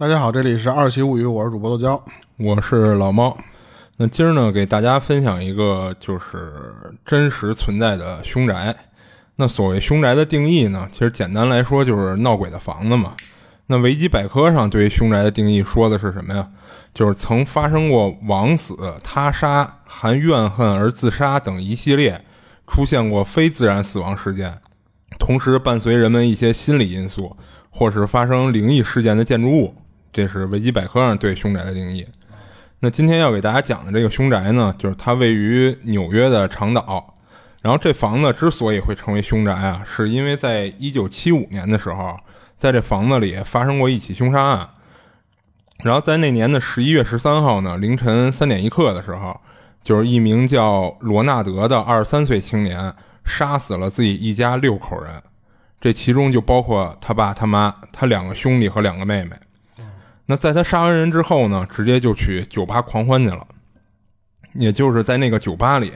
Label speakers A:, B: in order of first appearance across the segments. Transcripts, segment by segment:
A: 大家好，这里是二七物语，我是主播豆椒，
B: 我是老猫。那今儿呢，给大家分享一个就是真实存在的凶宅。那所谓凶宅的定义呢，其实简单来说就是闹鬼的房子嘛。那维基百科上对于凶宅的定义说的是什么呀？就是曾发生过枉死、他杀、含怨恨而自杀等一系列出现过非自然死亡事件，同时伴随人们一些心理因素，或是发生灵异事件的建筑物。这是维基百科上对凶宅的定义。那今天要给大家讲的这个凶宅呢，就是它位于纽约的长岛。然后这房子之所以会成为凶宅啊，是因为在一九七五年的时候，在这房子里发生过一起凶杀案。然后在那年的十一月十三号呢，凌晨三点一刻的时候，就是一名叫罗纳德的二十三岁青年杀死了自己一家六口人，这其中就包括他爸、他妈、他两个兄弟和两个妹妹。那在他杀完人之后呢，直接就去酒吧狂欢去了，也就是在那个酒吧里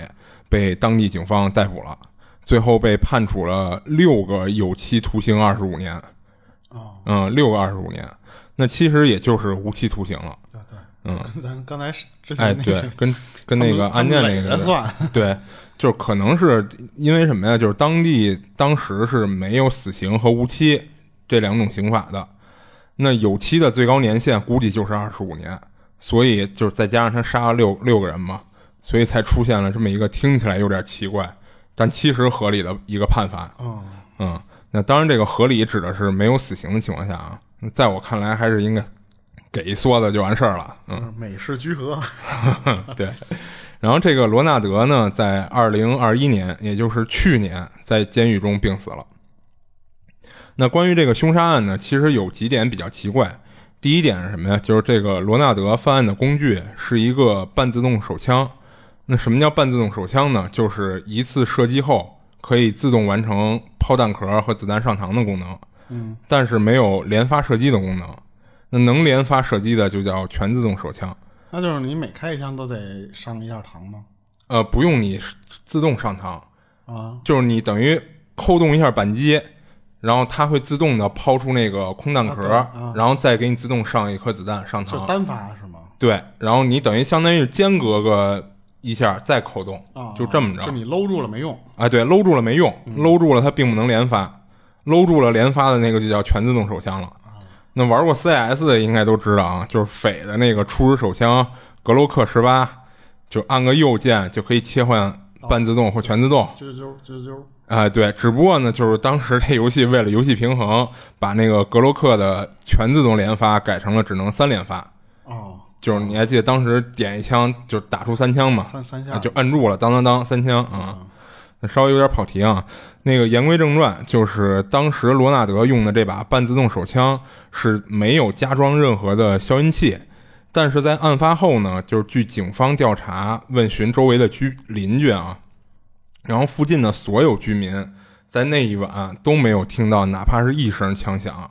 B: 被当地警方逮捕了，最后被判处了六个有期徒刑二十五年。
A: 哦，
B: 嗯，六个二十五年，那其实也就是无期徒刑了。
A: 对对，
B: 嗯，
A: 咱刚才之
B: 哎，
A: 前哎
B: 对，跟 跟那个案件那个
A: 算，
B: 对，就是可能是因为什么呀？就是当地当时是没有死刑和无期这两种刑法的。那有期的最高年限估计就是二十五年，所以就是再加上他杀了六六个人嘛，所以才出现了这么一个听起来有点奇怪，但其实合理的一个判罚。
A: 嗯
B: 嗯，那当然这个合理指的是没有死刑的情况下啊，在我看来还是应该给一梭子就完事儿了。嗯，
A: 美式居合。
B: 对。然后这个罗纳德呢，在二零二一年，也就是去年，在监狱中病死了。那关于这个凶杀案呢，其实有几点比较奇怪。第一点是什么呀？就是这个罗纳德犯案的工具是一个半自动手枪。那什么叫半自动手枪呢？就是一次射击后可以自动完成抛弹壳和子弹上膛的功能。
A: 嗯，
B: 但是没有连发射击的功能。那能连发射击的就叫全自动手枪。
A: 那就是你每开一枪都得上一下膛吗？
B: 呃，不用你自动上膛
A: 啊，
B: 就是你等于扣动一下扳机。然后它会自动的抛出那个空弹壳，然后再给你自动上一颗子弹上膛。
A: 是单发是吗？
B: 对，然后你等于相当于间隔个一下再扣动，就这么着。
A: 就你搂住了没用？
B: 啊，对，搂住了没用，搂住了它并不能连发，搂住了连发的那个就叫全自动手枪了。那玩过 CS 的应该都知道啊，就是匪的那个初始手枪格洛克十八，就按个右键就可以切换半自动或全自动。
A: 啾啾啾啾。
B: 啊，对，只不过呢，就是当时这游戏为了游戏平衡，把那个格洛克的全自动连发改成了只能三连发。
A: 哦，
B: 就是你还记得当时点一枪就打出三枪嘛？
A: 三三下
B: 就摁住了，当当当三枪啊。那稍微有点跑题啊。那个言归正传，就是当时罗纳德用的这把半自动手枪是没有加装任何的消音器，但是在案发后呢，就是据警方调查问询周围的居邻居啊。然后附近的所有居民在那一晚都没有听到哪怕是一声枪响，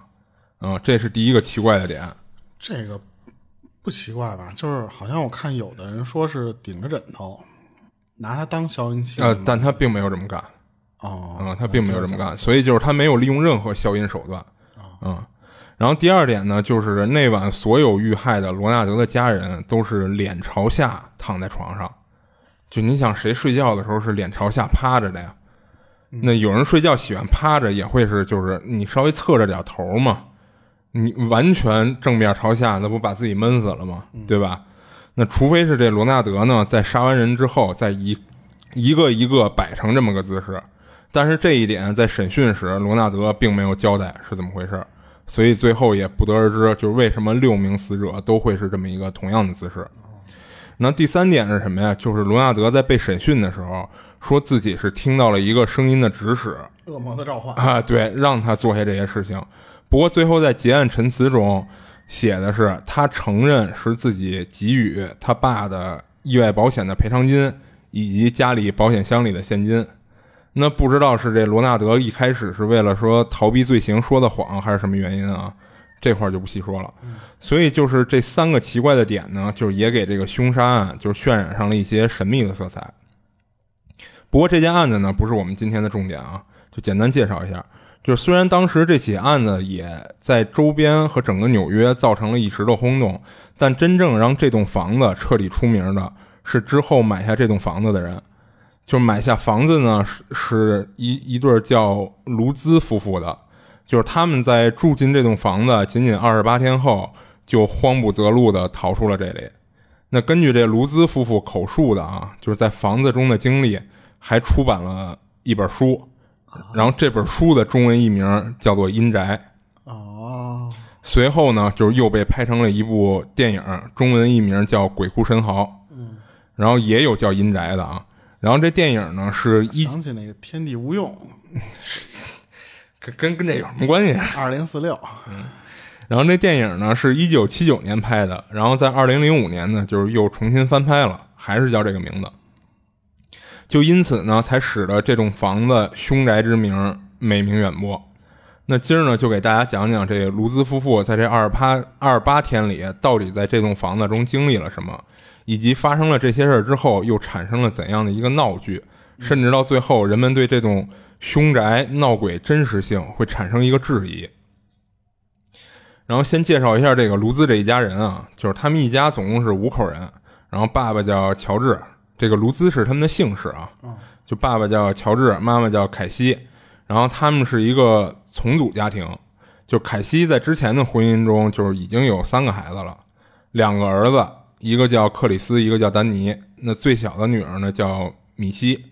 B: 嗯，这是第一个奇怪的点。
A: 这个不奇怪吧？就是好像我看有的人说是顶着枕头，拿它当消音器。
B: 呃，但他并没有这么干。
A: 哦，
B: 嗯，他并没有这么干，所以就是他没有利用任何消音手段。嗯，然后第二点呢，就是那晚所有遇害的罗纳德的家人都是脸朝下躺在床上。就你想谁睡觉的时候是脸朝下趴着的呀？那有人睡觉喜欢趴着，也会是就是你稍微侧着点头嘛。你完全正面朝下，那不把自己闷死了吗？对吧？那除非是这罗纳德呢，在杀完人之后，再一一个一个摆成这么个姿势。但是这一点在审讯时，罗纳德并没有交代是怎么回事，所以最后也不得而知，就是为什么六名死者都会是这么一个同样的姿势。那第三点是什么呀？就是罗纳德在被审讯的时候，说自己是听到了一个声音的指使，
A: 恶魔的召唤
B: 啊，对，让他做下这些事情。不过最后在结案陈词中写的是，他承认是自己给予他爸的意外保险的赔偿金以及家里保险箱里的现金。那不知道是这罗纳德一开始是为了说逃避罪行说的谎，还是什么原因啊？这块就不细说了，所以就是这三个奇怪的点呢，就是也给这个凶杀案就渲染上了一些神秘的色彩。不过这件案子呢，不是我们今天的重点啊，就简单介绍一下。就是虽然当时这起案子也在周边和整个纽约造成了一时的轰动，但真正让这栋房子彻底出名的是之后买下这栋房子的人。就买下房子呢，是是一一对叫卢兹夫妇的，就是他们在住进这栋房子仅仅二十八天后，就慌不择路的逃出了这里。那根据这卢兹夫妇口述的啊，就是在房子中的经历，还出版了一本书。然后这本书的中文译名叫做《阴宅》
A: 哦，
B: 随后呢，就是又被拍成了一部电影，中文译名叫《鬼哭神嚎》。
A: 嗯，
B: 然后也有叫《阴宅》的啊。然后这电影呢是一
A: 想起那个《天地无用
B: 跟跟跟这有什么关系？》
A: 二零四六，
B: 然后这电影呢是一九七九年拍的，然后在二零零五年呢就是又重新翻拍了，还是叫这个名字。就因此呢，才使得这栋房子凶宅之名美名远播。那今儿呢，就给大家讲讲这卢兹夫妇在这二十八二十八天里，到底在这栋房子中经历了什么，以及发生了这些事儿之后，又产生了怎样的一个闹剧，甚至到最后，人们对这栋凶宅闹鬼真实性会产生一个质疑。然后先介绍一下这个卢兹这一家人啊，就是他们一家总共是五口人，然后爸爸叫乔治。这个卢兹是他们的姓氏啊，就爸爸叫乔治，妈妈叫凯西，然后他们是一个重组家庭，就凯西在之前的婚姻中就是已经有三个孩子了，两个儿子，一个叫克里斯，一个叫丹尼，那最小的女儿呢叫米西，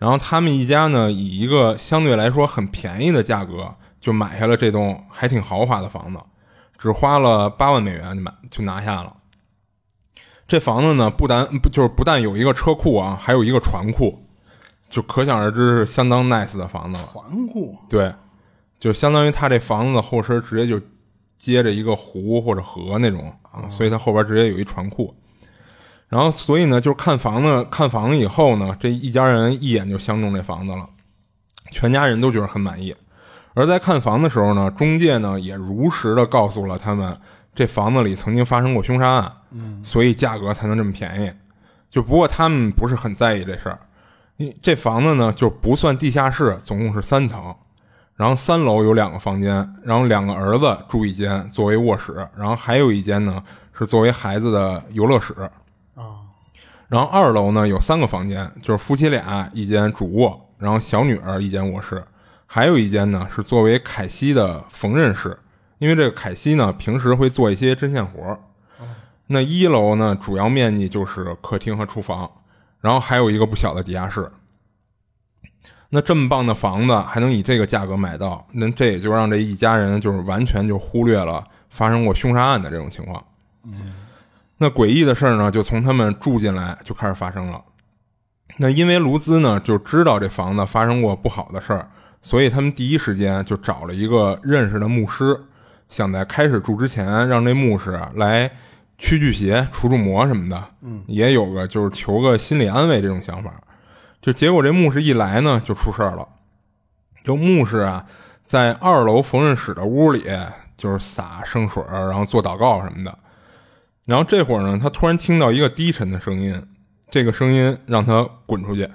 B: 然后他们一家呢以一个相对来说很便宜的价格就买下了这栋还挺豪华的房子，只花了八万美元就买就拿下了。这房子呢，不但不就是不但有一个车库啊，还有一个船库，就可想而知是相当 nice 的房子了。
A: 船库
B: 对，就相当于他这房子的后身直接就接着一个湖或者河那种啊，所以它后边直接有一船库。然后，所以呢，就是看房子看房子以后呢，这一家人一眼就相中这房子了，全家人都觉得很满意。而在看房的时候呢，中介呢也如实的告诉了他们。这房子里曾经发生过凶杀案，
A: 嗯，
B: 所以价格才能这么便宜。就不过他们不是很在意这事儿，因这房子呢就不算地下室，总共是三层，然后三楼有两个房间，然后两个儿子住一间作为卧室，然后还有一间呢是作为孩子的游乐室
A: 啊。
B: 然后二楼呢有三个房间，就是夫妻俩一间主卧，然后小女儿一间卧室，还有一间呢是作为凯西的缝纫室。因为这个凯西呢，平时会做一些针线活那一楼呢，主要面积就是客厅和厨房，然后还有一个不小的地下室。那这么棒的房子还能以这个价格买到，那这也就让这一家人就是完全就忽略了发生过凶杀案的这种情况。嗯那诡异的事儿呢，就从他们住进来就开始发生了。那因为卢兹呢就知道这房子发生过不好的事儿，所以他们第一时间就找了一个认识的牧师。想在开始住之前，让这牧师来驱驱邪、除除魔什么的，
A: 嗯，
B: 也有个就是求个心理安慰这种想法。就结果这牧师一来呢，就出事儿了。就牧师啊，在二楼缝纫室的屋里，就是洒圣水，然后做祷告什么的。然后这会儿呢，他突然听到一个低沉的声音，这个声音让他滚出去。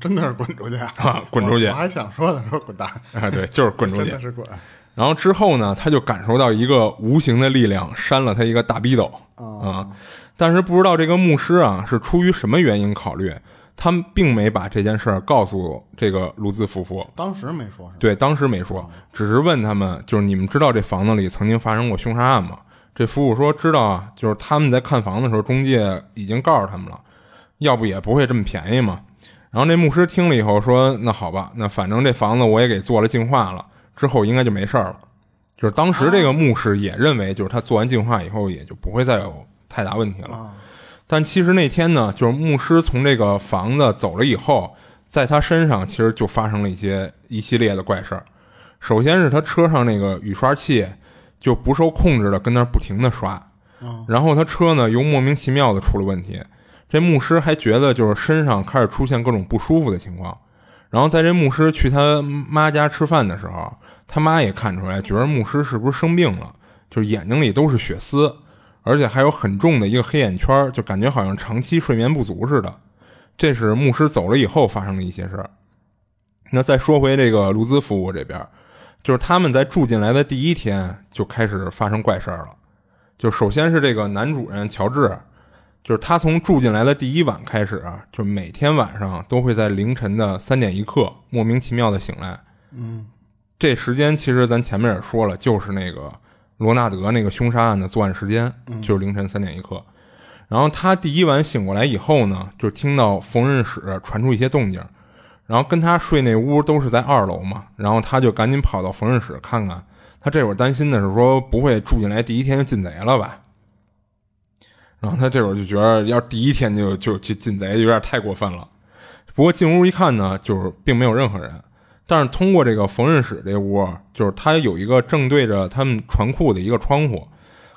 A: 真的是滚出去
B: 啊！滚出去！
A: 我还想说呢，说滚蛋
B: 啊！对，就是滚出去，
A: 真的是滚。
B: 然后之后呢，他就感受到一个无形的力量扇了他一个大逼斗啊！但是不知道这个牧师啊是出于什么原因考虑，他们并没把这件事儿告诉这个卢兹夫妇。
A: 当时没说，
B: 对，当时没说，只是问他们，就是你们知道这房子里曾经发生过凶杀案吗？这服务说知道啊，就是他们在看房的时候，中介已经告诉他们了，要不也不会这么便宜嘛。然后那牧师听了以后说：“那好吧，那反正这房子我也给做了净化了。”之后应该就没事儿了，就是当时这个牧师也认为，就是他做完净化以后也就不会再有太大问题了。但其实那天呢，就是牧师从这个房子走了以后，在他身上其实就发生了一些一系列的怪事儿。首先是他车上那个雨刷器就不受控制的跟那儿不停的刷，然后他车呢又莫名其妙的出了问题。这牧师还觉得就是身上开始出现各种不舒服的情况。然后在这牧师去他妈家吃饭的时候，他妈也看出来，觉得牧师是不是生病了？就是眼睛里都是血丝，而且还有很重的一个黑眼圈，就感觉好像长期睡眠不足似的。这是牧师走了以后发生的一些事儿。那再说回这个卢兹夫妇这边，就是他们在住进来的第一天就开始发生怪事儿了。就首先是这个男主人乔治，就是他从住进来的第一晚开始，就每天晚上都会在凌晨的三点一刻莫名其妙的醒来。
A: 嗯，
B: 这时间其实咱前面也说了，就是那个罗纳德那个凶杀案的作案时间，就是凌晨三点一刻。然后他第一晚醒过来以后呢，就听到缝纫室传出一些动静。然后跟他睡那屋都是在二楼嘛，然后他就赶紧跑到缝纫室看看。他这会儿担心的是说不会住进来第一天就进贼了吧？然后他这会儿就觉得要第一天就就去进贼有点太过分了。不过进屋一看呢，就是并没有任何人。但是通过这个缝纫室这屋，就是他有一个正对着他们船库的一个窗户，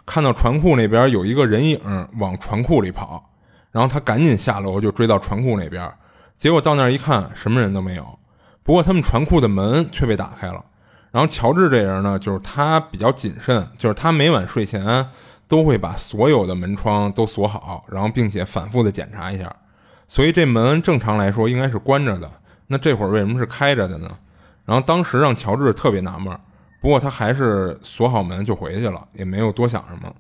B: 看到船库那边有一个人影往船库里跑，然后他赶紧下楼就追到船库那边。结果到那儿一看，什么人都没有。不过他们船库的门却被打开了。然后乔治这人呢，就是他比较谨慎，就是他每晚睡前都会把所有的门窗都锁好，然后并且反复的检查一下。所以这门正常来说应该是关着的。那这会儿为什么是开着的呢？然后当时让乔治特别纳闷。不过他还是锁好门就回去了，也没有多想什么。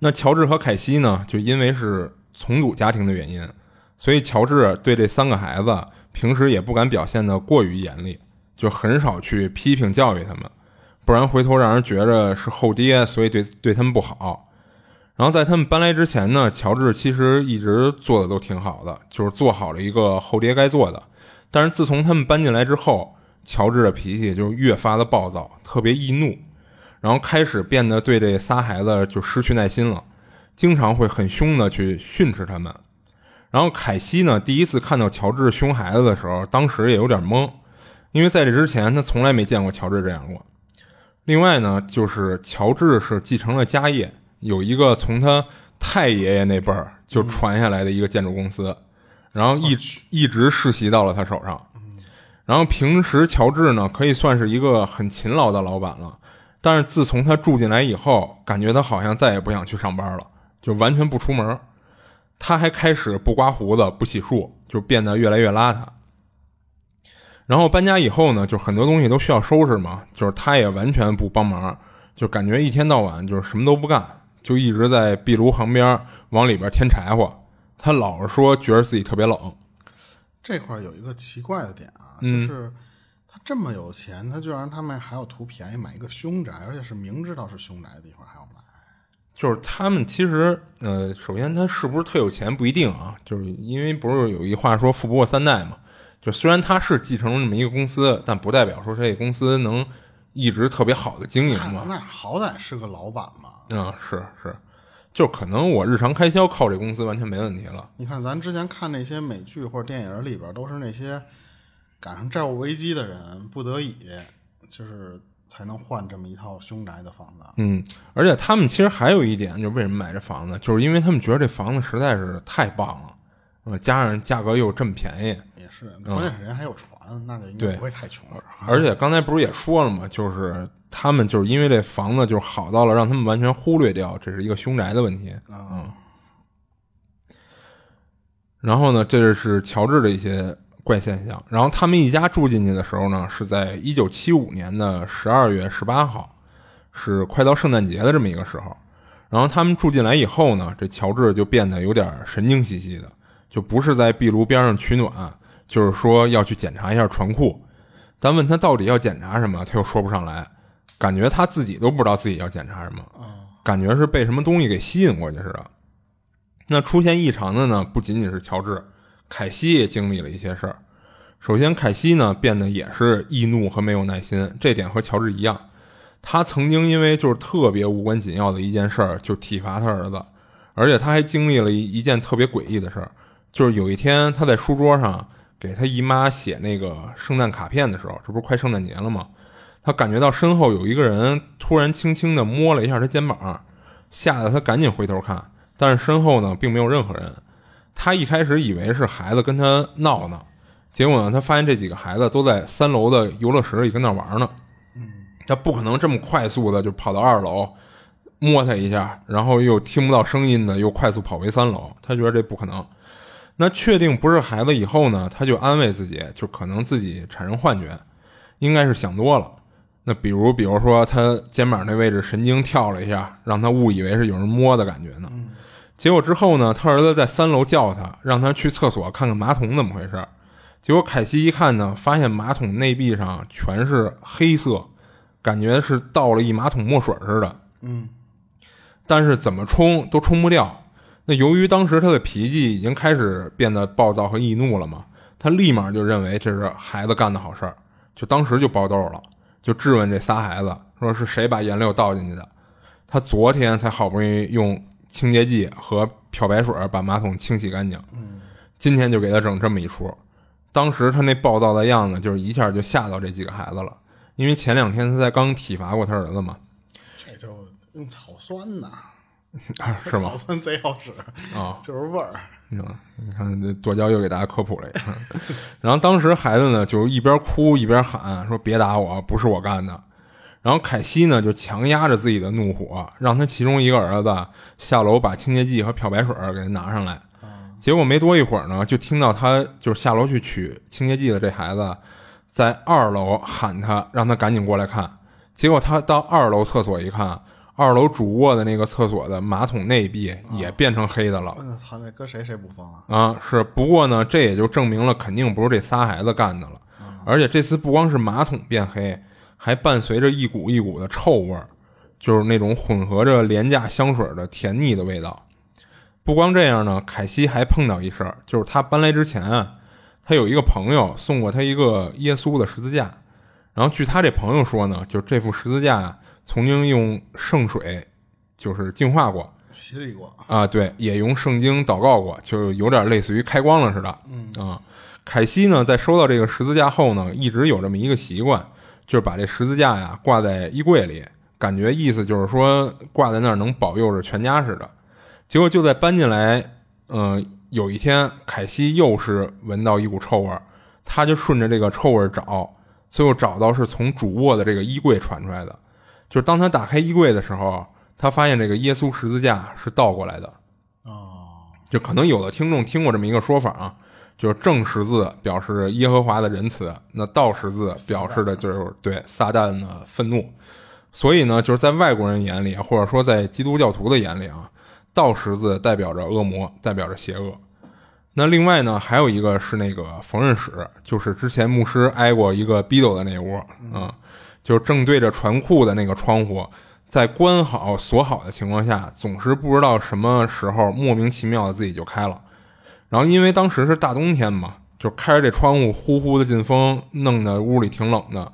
B: 那乔治和凯西呢，就因为是重组家庭的原因。所以，乔治对这三个孩子平时也不敢表现的过于严厉，就很少去批评教育他们，不然回头让人觉着是后爹，所以对对他们不好。然后在他们搬来之前呢，乔治其实一直做的都挺好的，就是做好了一个后爹该做的。但是自从他们搬进来之后，乔治的脾气就越发的暴躁，特别易怒，然后开始变得对这仨孩子就失去耐心了，经常会很凶的去训斥他们。然后凯西呢，第一次看到乔治凶孩子的时候，当时也有点懵，因为在这之前他从来没见过乔治这样过。另外呢，就是乔治是继承了家业，有一个从他太爷爷那辈儿就传下来的一个建筑公司，然后一一直世袭到了他手上。然后平时乔治呢，可以算是一个很勤劳的老板了，但是自从他住进来以后，感觉他好像再也不想去上班了，就完全不出门。他还开始不刮胡子、不洗漱，就变得越来越邋遢。然后搬家以后呢，就很多东西都需要收拾嘛，就是他也完全不帮忙，就感觉一天到晚就是什么都不干，就一直在壁炉旁边往里边添柴火。他老是说觉得自己特别冷。
A: 这块有一个奇怪的点啊，就是他这么有钱，他居然他们还要图便宜买一个凶宅，而且是明知道是凶宅的地方还要买。
B: 就是他们其实，呃，首先他是不是特有钱不一定啊，就是因为不是有一话说富不过三代嘛。就虽然他是继承了这么一个公司，但不代表说这个公司能一直特别好的经营嘛。
A: 那好歹是个老板嘛。
B: 嗯，是是，就可能我日常开销靠这公司完全没问题了。
A: 你看咱之前看那些美剧或者电影里边，都是那些赶上债务危机的人，不得已就是。才能换这么一套凶宅的房子。
B: 嗯，而且他们其实还有一点，就是为什么买这房子，就是因为他们觉得这房子实在是太棒了，呃，加上价格又这么便宜。
A: 也是，关键是人还有船，那就应该不会太穷了。
B: 而且刚才不是也说了吗？就是他们就是因为这房子就是好到了，让他们完全忽略掉这是一个凶宅的问题。嗯。然后呢，这是乔治的一些。怪现象。然后他们一家住进去的时候呢，是在一九七五年的十二月十八号，是快到圣诞节的这么一个时候。然后他们住进来以后呢，这乔治就变得有点神经兮兮的，就不是在壁炉边上取暖，就是说要去检查一下船库。咱问他到底要检查什么，他又说不上来，感觉他自己都不知道自己要检查什么，感觉是被什么东西给吸引过去似的。那出现异常的呢，不仅仅是乔治。凯西也经历了一些事儿。首先，凯西呢变得也是易怒和没有耐心，这点和乔治一样。他曾经因为就是特别无关紧要的一件事儿就体罚他儿子，而且他还经历了一一件特别诡异的事儿，就是有一天他在书桌上给他姨妈写那个圣诞卡片的时候，这不是快圣诞节了吗？他感觉到身后有一个人突然轻轻地摸了一下他肩膀，吓得他赶紧回头看，但是身后呢并没有任何人。他一开始以为是孩子跟他闹呢，结果呢，他发现这几个孩子都在三楼的游乐池里跟那玩呢。
A: 嗯，
B: 他不可能这么快速的就跑到二楼摸他一下，然后又听不到声音的又快速跑回三楼。他觉得这不可能。那确定不是孩子以后呢，他就安慰自己，就可能自己产生幻觉，应该是想多了。那比如，比如说他肩膀那位置神经跳了一下，让他误以为是有人摸的感觉呢。结果之后呢，他儿子在三楼叫他，让他去厕所看看马桶怎么回事。结果凯西一看呢，发现马桶内壁上全是黑色，感觉是倒了一马桶墨水似的。
A: 嗯，
B: 但是怎么冲都冲不掉。那由于当时他的脾气已经开始变得暴躁和易怒了嘛，他立马就认为这是孩子干的好事儿，就当时就爆痘了。就质问这仨孩子，说是谁把颜料倒进去的？他昨天才好不容易用清洁剂和漂白水把马桶清洗干净，今天就给他整这么一出。当时他那暴躁的样子，就是一下就吓到这几个孩子了。因为前两天他才刚体罚过他儿子嘛。
A: 这就用草酸呐，
B: 是吗？
A: 草酸贼好使
B: 啊，
A: 就是味儿。
B: 嗯，你看这剁椒又给大家科普了一下。然后当时孩子呢，就一边哭一边喊说：“别打我，不是我干的。”然后凯西呢，就强压着自己的怒火，让他其中一个儿子下楼把清洁剂和漂白水给他拿上来。结果没多一会儿呢，就听到他就是下楼去取清洁剂的这孩子在二楼喊他，让他赶紧过来看。结果他到二楼厕所一看。二楼主卧的那个厕所的马桶内壁也变成黑的了。
A: 我操，那搁谁谁不疯啊？
B: 啊，是。不过呢，这也就证明了肯定不是这仨孩子干的了。而且这次不光是马桶变黑，还伴随着一股一股的臭味儿，就是那种混合着廉价香水的甜腻的味道。不光这样呢，凯西还碰到一事儿，就是他搬来之前啊，他有一个朋友送过他一个耶稣的十字架。然后据他这朋友说呢，就是这副十字架。曾经用圣水，就是净化过、
A: 洗礼过
B: 啊，对，也用圣经祷告过，就有点类似于开光了似的。
A: 嗯
B: 啊，凯西呢，在收到这个十字架后呢，一直有这么一个习惯，就是把这十字架呀挂在衣柜里，感觉意思就是说挂在那儿能保佑着全家似的。结果就在搬进来，嗯，有一天，凯西又是闻到一股臭味儿，他就顺着这个臭味儿找，最后找到是从主卧的这个衣柜传出来的。就是当他打开衣柜的时候，他发现这个耶稣十字架是倒过来的。
A: 哦，
B: 就可能有的听众听过这么一个说法啊，就是正十字表示耶和华的仁慈，那倒十字表示的就是对撒旦的愤怒。所以呢，就是在外国人眼里，或者说在基督教徒的眼里啊，倒十字代表着恶魔，代表着邪恶。那另外呢，还有一个是那个缝纫室，就是之前牧师挨过一个逼斗的那屋啊。就是正对着船库的那个窗户，在关好锁好的情况下，总是不知道什么时候莫名其妙的自己就开了。然后因为当时是大冬天嘛，就开着这窗户呼呼的进风，弄得屋里挺冷的，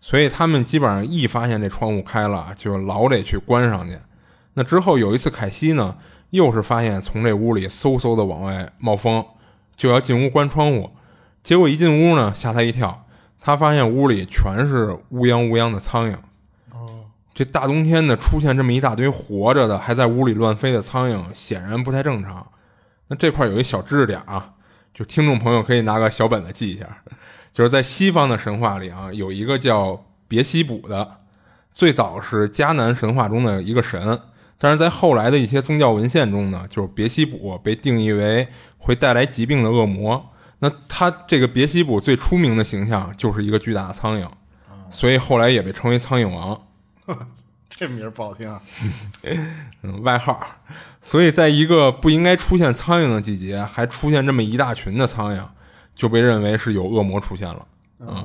B: 所以他们基本上一发现这窗户开了，就老得去关上去。那之后有一次，凯西呢又是发现从这屋里嗖嗖的往外冒风，就要进屋关窗户，结果一进屋呢吓他一跳。他发现屋里全是乌泱乌泱的苍蝇。
A: 哦，
B: 这大冬天的出现这么一大堆活着的还在屋里乱飞的苍蝇，显然不太正常。那这块有一小知识点啊，就听众朋友可以拿个小本子记一下。就是在西方的神话里啊，有一个叫别西卜的，最早是迦南神话中的一个神，但是在后来的一些宗教文献中呢，就是别西卜被定义为会带来疾病的恶魔。那他这个别西卜最出名的形象就是一个巨大的苍蝇，所以后来也被称为苍蝇王。
A: 这名儿不好听啊，
B: 嗯，外号。所以在一个不应该出现苍蝇的季节，还出现这么一大群的苍蝇，就被认为是有恶魔出现了。
A: 嗯，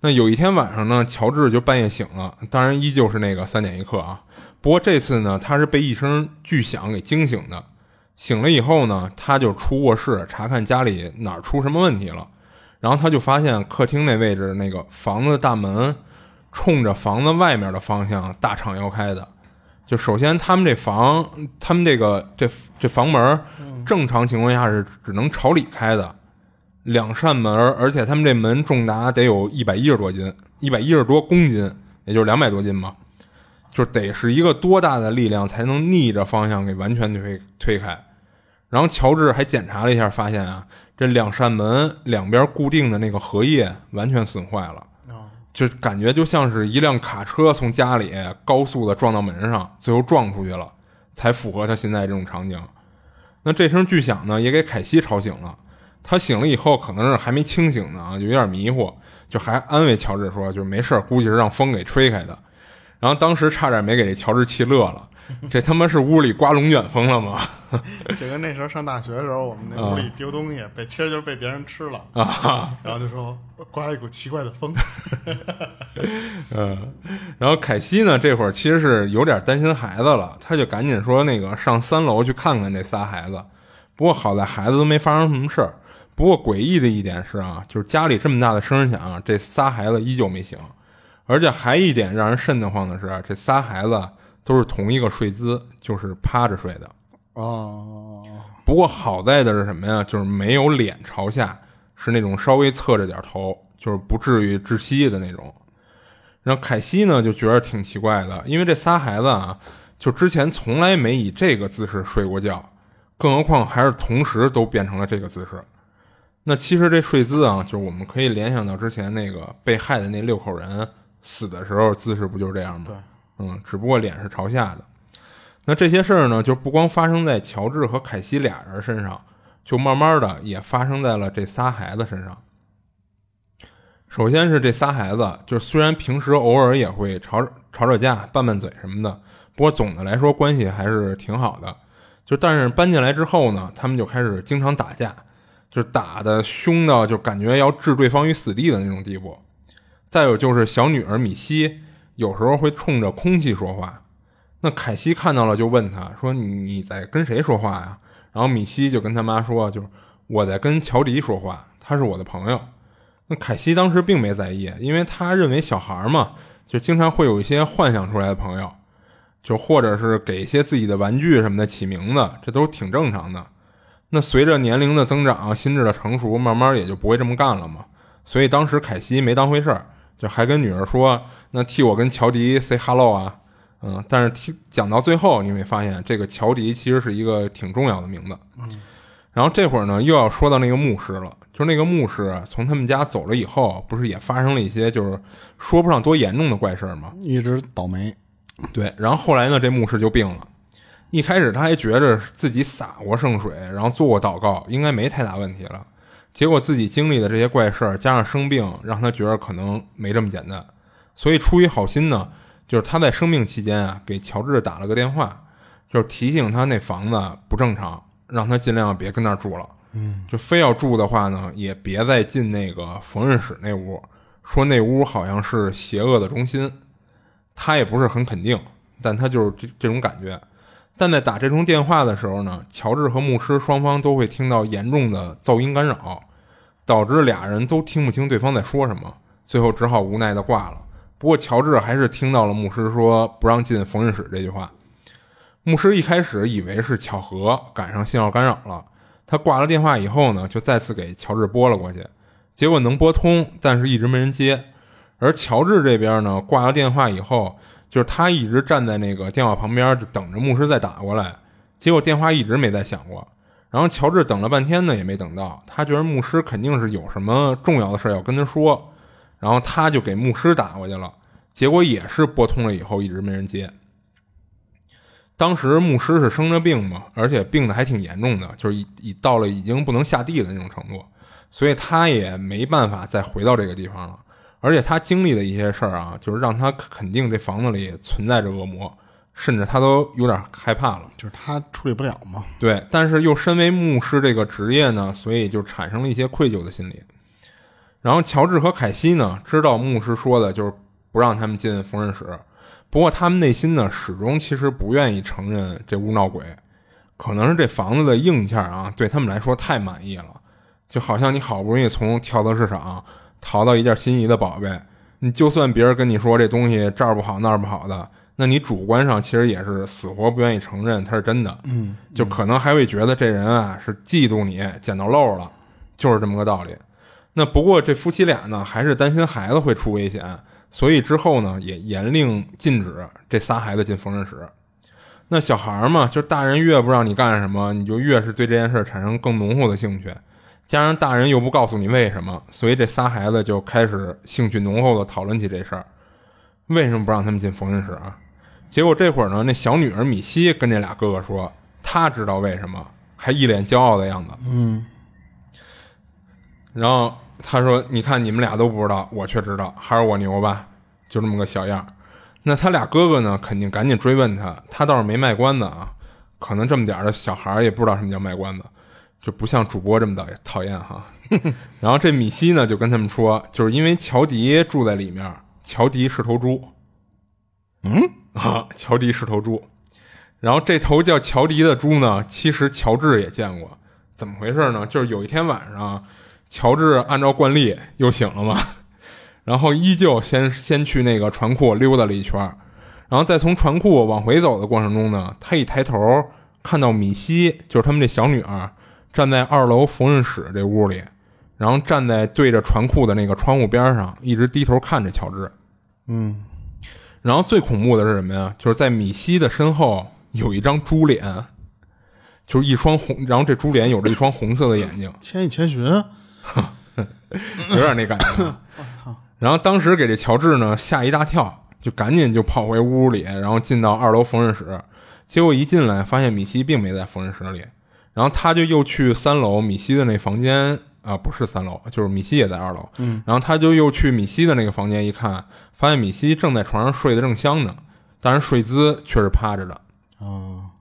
B: 那有一天晚上呢，乔治就半夜醒了，当然依旧是那个三点一刻啊。不过这次呢，他是被一声巨响给惊醒的。醒了以后呢，他就出卧室查看家里哪儿出什么问题了，然后他就发现客厅那位置那个房子的大门，冲着房子外面的方向大敞腰开的。就首先他们这房，他们这个这这房门，正常情况下是只能朝里开的，两扇门，而且他们这门重达得有一百一十多斤，一百一十多公斤，也就是两百多斤吧。就得是一个多大的力量才能逆着方向给完全推推开，然后乔治还检查了一下，发现啊，这两扇门两边固定的那个合页完全损坏了，就感觉就像是一辆卡车从家里高速的撞到门上，最后撞出去了，才符合他现在这种场景。那这声巨响呢，也给凯西吵醒了，他醒了以后可能是还没清醒呢啊，就有点迷糊，就还安慰乔治说，就没事估计是让风给吹开的。然后当时差点没给这乔治气乐了，这他妈是屋里刮龙卷风了吗？
A: 就跟那时候上大学的时候，我们那屋里丢东西，被其实就是被别人吃了
B: 啊，
A: 然后就说刮了一股奇怪的风。
B: 嗯，然后凯西呢，这会儿其实是有点担心孩子了，他就赶紧说那个上三楼去看看这仨孩子。不过好在孩子都没发生什么事儿。不过诡异的一点是啊，就是家里这么大的声响，这仨孩子依旧没醒。而且还一点让人瘆得慌的是，这仨孩子都是同一个睡姿，就是趴着睡的。
A: 哦。
B: 不过好在的是什么呀？就是没有脸朝下，是那种稍微侧着点头，就是不至于窒息的那种。然后凯西呢就觉得挺奇怪的，因为这仨孩子啊，就之前从来没以这个姿势睡过觉，更何况还是同时都变成了这个姿势。那其实这睡姿啊，就是我们可以联想到之前那个被害的那六口人死的时候姿势不就是这样吗？
A: 对，
B: 嗯，只不过脸是朝下的。那这些事儿呢，就不光发生在乔治和凯西俩人身上，就慢慢的也发生在了这仨孩子身上。首先是这仨孩子，就是虽然平时偶尔也会吵吵吵架、拌拌嘴什么的，不过总的来说关系还是挺好的。就但是搬进来之后呢，他们就开始经常打架。就打的凶到就感觉要置对方于死地的那种地步。再有就是小女儿米西有时候会冲着空气说话，那凯西看到了就问他说：“你在跟谁说话呀？”然后米西就跟他妈说：“就是我在跟乔迪说话，他是我的朋友。”那凯西当时并没在意，因为他认为小孩嘛，就经常会有一些幻想出来的朋友，就或者是给一些自己的玩具什么的起名字，这都挺正常的。那随着年龄的增长，心智的成熟，慢慢也就不会这么干了嘛。所以当时凯西没当回事儿，就还跟女儿说：“那替我跟乔迪 say hello 啊。”嗯，但是听讲到最后，你会发现这个乔迪其实是一个挺重要的名字。
A: 嗯，
B: 然后这会儿呢，又要说到那个牧师了，就是那个牧师从他们家走了以后，不是也发生了一些就是说不上多严重的怪事儿吗？
A: 一直倒霉。
B: 对，然后后来呢，这牧师就病了。一开始他还觉着自己洒过圣水，然后做过祷告，应该没太大问题了。结果自己经历的这些怪事儿，加上生病，让他觉得可能没这么简单。所以出于好心呢，就是他在生病期间啊，给乔治打了个电话，就是提醒他那房子不正常，让他尽量别跟那儿住了。
A: 嗯，
B: 就非要住的话呢，也别再进那个缝纫室那屋，说那屋好像是邪恶的中心。他也不是很肯定，但他就是这这种感觉。但在打这通电话的时候呢，乔治和牧师双方都会听到严重的噪音干扰，导致俩人都听不清对方在说什么，最后只好无奈的挂了。不过乔治还是听到了牧师说不让进缝纫室这句话。牧师一开始以为是巧合，赶上信号干扰了。他挂了电话以后呢，就再次给乔治拨了过去，结果能拨通，但是一直没人接。而乔治这边呢，挂了电话以后。就是他一直站在那个电话旁边，就等着牧师再打过来，结果电话一直没再响过。然后乔治等了半天呢，也没等到。他觉得牧师肯定是有什么重要的事要跟他说，然后他就给牧师打过去了，结果也是拨通了以后一直没人接。当时牧师是生着病嘛，而且病的还挺严重的，就是已已到了已经不能下地的那种程度，所以他也没办法再回到这个地方了。而且他经历的一些事儿啊，就是让他肯定这房子里存在着恶魔，甚至他都有点害怕了。
A: 就是他处理不了嘛。
B: 对，但是又身为牧师这个职业呢，所以就产生了一些愧疚的心理。然后乔治和凯西呢，知道牧师说的就是不让他们进缝纫室，不过他们内心呢，始终其实不愿意承认这屋闹鬼。可能是这房子的硬件啊，对他们来说太满意了，就好像你好不容易从跳蚤市场。淘到一件心仪的宝贝，你就算别人跟你说这东西这儿不好那儿不好的，那你主观上其实也是死活不愿意承认它是真的。
A: 嗯，
B: 就可能还会觉得这人啊是嫉妒你捡到漏了，就是这么个道理。那不过这夫妻俩呢，还是担心孩子会出危险，所以之后呢也严令禁止这仨孩子进缝纫室。那小孩嘛，就大人越不让你干什么，你就越是对这件事产生更浓厚的兴趣。加上大人又不告诉你为什么，所以这仨孩子就开始兴趣浓厚的讨论起这事儿。为什么不让他们进缝纫室啊？结果这会儿呢，那小女儿米西跟这俩哥哥说，她知道为什么，还一脸骄傲的样子。
A: 嗯，
B: 然后他说：“你看你们俩都不知道，我却知道，还是我牛吧？”就这么个小样儿。那他俩哥哥呢，肯定赶紧追问他，他倒是没卖关子啊。可能这么点儿的小孩儿也不知道什么叫卖关子，就不像主播这么的讨厌哈。然后这米西呢，就跟他们说，就是因为乔迪住在里面，乔迪是头猪。
A: 嗯
B: 啊，乔迪是头猪。然后这头叫乔迪的猪呢，其实乔治也见过。怎么回事呢？就是有一天晚上，乔治按照惯例又醒了嘛，然后依旧先先去那个船库溜达了一圈，然后再从船库往回走的过程中呢，他一抬头看到米西，就是他们这小女儿，站在二楼缝纫室这屋里，然后站在对着船库的那个窗户边上，一直低头看着乔治。
A: 嗯，
B: 然后最恐怖的是什么呀？就是在米西的身后有一张猪脸，就是一双红，然后这猪脸有着一双红色的眼睛，
A: 千与千寻，
B: 有点那感觉。然后当时给这乔治呢吓一大跳，就赶紧就跑回屋里，然后进到二楼缝纫室。结果一进来，发现米西并没在缝纫室里，然后他就又去三楼米西的那房间啊，不是三楼，就是米西也在二楼。
A: 嗯，
B: 然后他就又去米西的那个房间一看，发现米西正在床上睡得正香呢，但是睡姿却是趴着的。
A: 啊，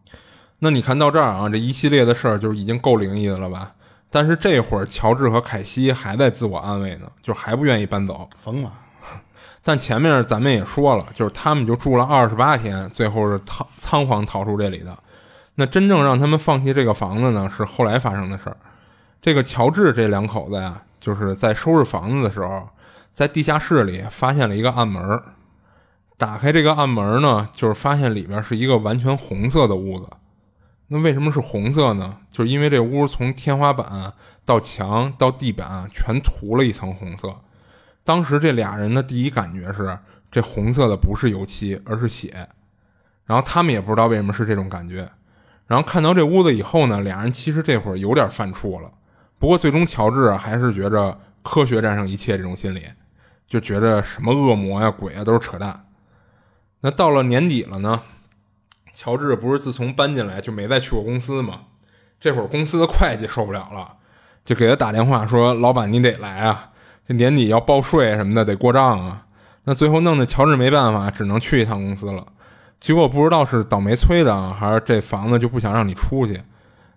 B: 那你看到这儿啊，这一系列的事儿就是已经够灵异的了吧？但是这会儿乔治和凯西还在自我安慰呢，就还不愿意搬走。
A: 疯了，
B: 但前面咱们也说了，就是他们就住了二十八天，最后是仓仓皇逃出这里的。那真正让他们放弃这个房子呢，是后来发生的事儿。这个乔治这两口子呀，就是在收拾房子的时候，在地下室里发现了一个暗门。打开这个暗门呢，就是发现里边是一个完全红色的屋子。那为什么是红色呢？就是因为这屋从天花板到墙到地板全涂了一层红色。当时这俩人的第一感觉是，这红色的不是油漆，而是血。然后他们也不知道为什么是这种感觉。然后看到这屋子以后呢，俩人其实这会儿有点犯怵了。不过最终乔治还是觉着科学战胜一切这种心理，就觉着什么恶魔呀、鬼啊都是扯淡。那到了年底了呢，乔治不是自从搬进来就没再去过公司吗？这会儿公司的会计受不了了，就给他打电话说：“老板，你得来啊，这年底要报税什么的，得过账啊。”那最后弄得乔治没办法，只能去一趟公司了。结果不知道是倒霉催的，还是这房子就不想让你出去。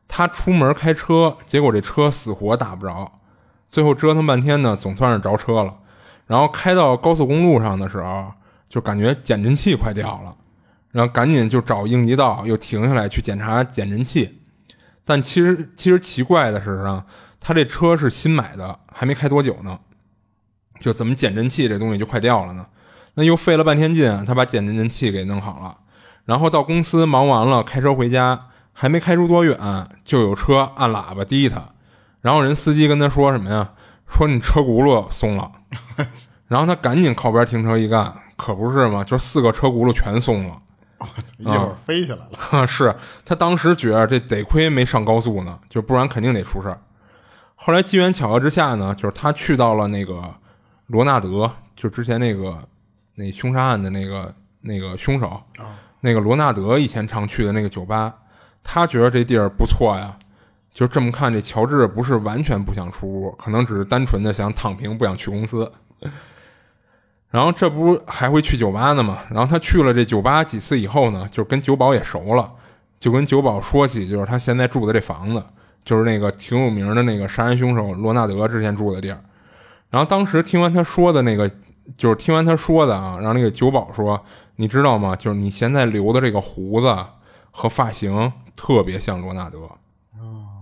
B: 他出门开车，结果这车死活打不着，最后折腾半天呢，总算是着车了。然后开到高速公路上的时候，就感觉减震器快掉了，然后赶紧就找应急道，又停下来去检查减震器。但其实其实奇怪的是啊，他这车是新买的，还没开多久呢，就怎么减震器这东西就快掉了呢？那又费了半天劲，他把减震器给弄好了，然后到公司忙完了，开车回家，还没开出多远，就有车按喇叭滴他，然后人司机跟他说什么呀？说你车轱辘松了，然后他赶紧靠边停车一干，可不是嘛，就四个车轱辘全松了。
A: 一会儿飞起来了。
B: 是他当时觉得这得亏没上高速呢，就不然肯定得出事儿。后来机缘巧合之下呢，就是他去到了那个罗纳德，就之前那个那凶杀案的那个那个凶手，那个罗纳德以前常去的那个酒吧，他觉得这地儿不错呀。就这么看，这乔治不是完全不想出屋，可能只是单纯的想躺平，不想去公司。然后这不还会去酒吧呢吗？然后他去了这酒吧几次以后呢，就跟酒保也熟了，就跟酒保说起，就是他现在住的这房子，就是那个挺有名的那个杀人凶手罗纳德之前住的地儿。然后当时听完他说的那个，就是听完他说的啊，然后那个酒保说：“你知道吗？就是你现在留的这个胡子和发型特别像罗纳德。”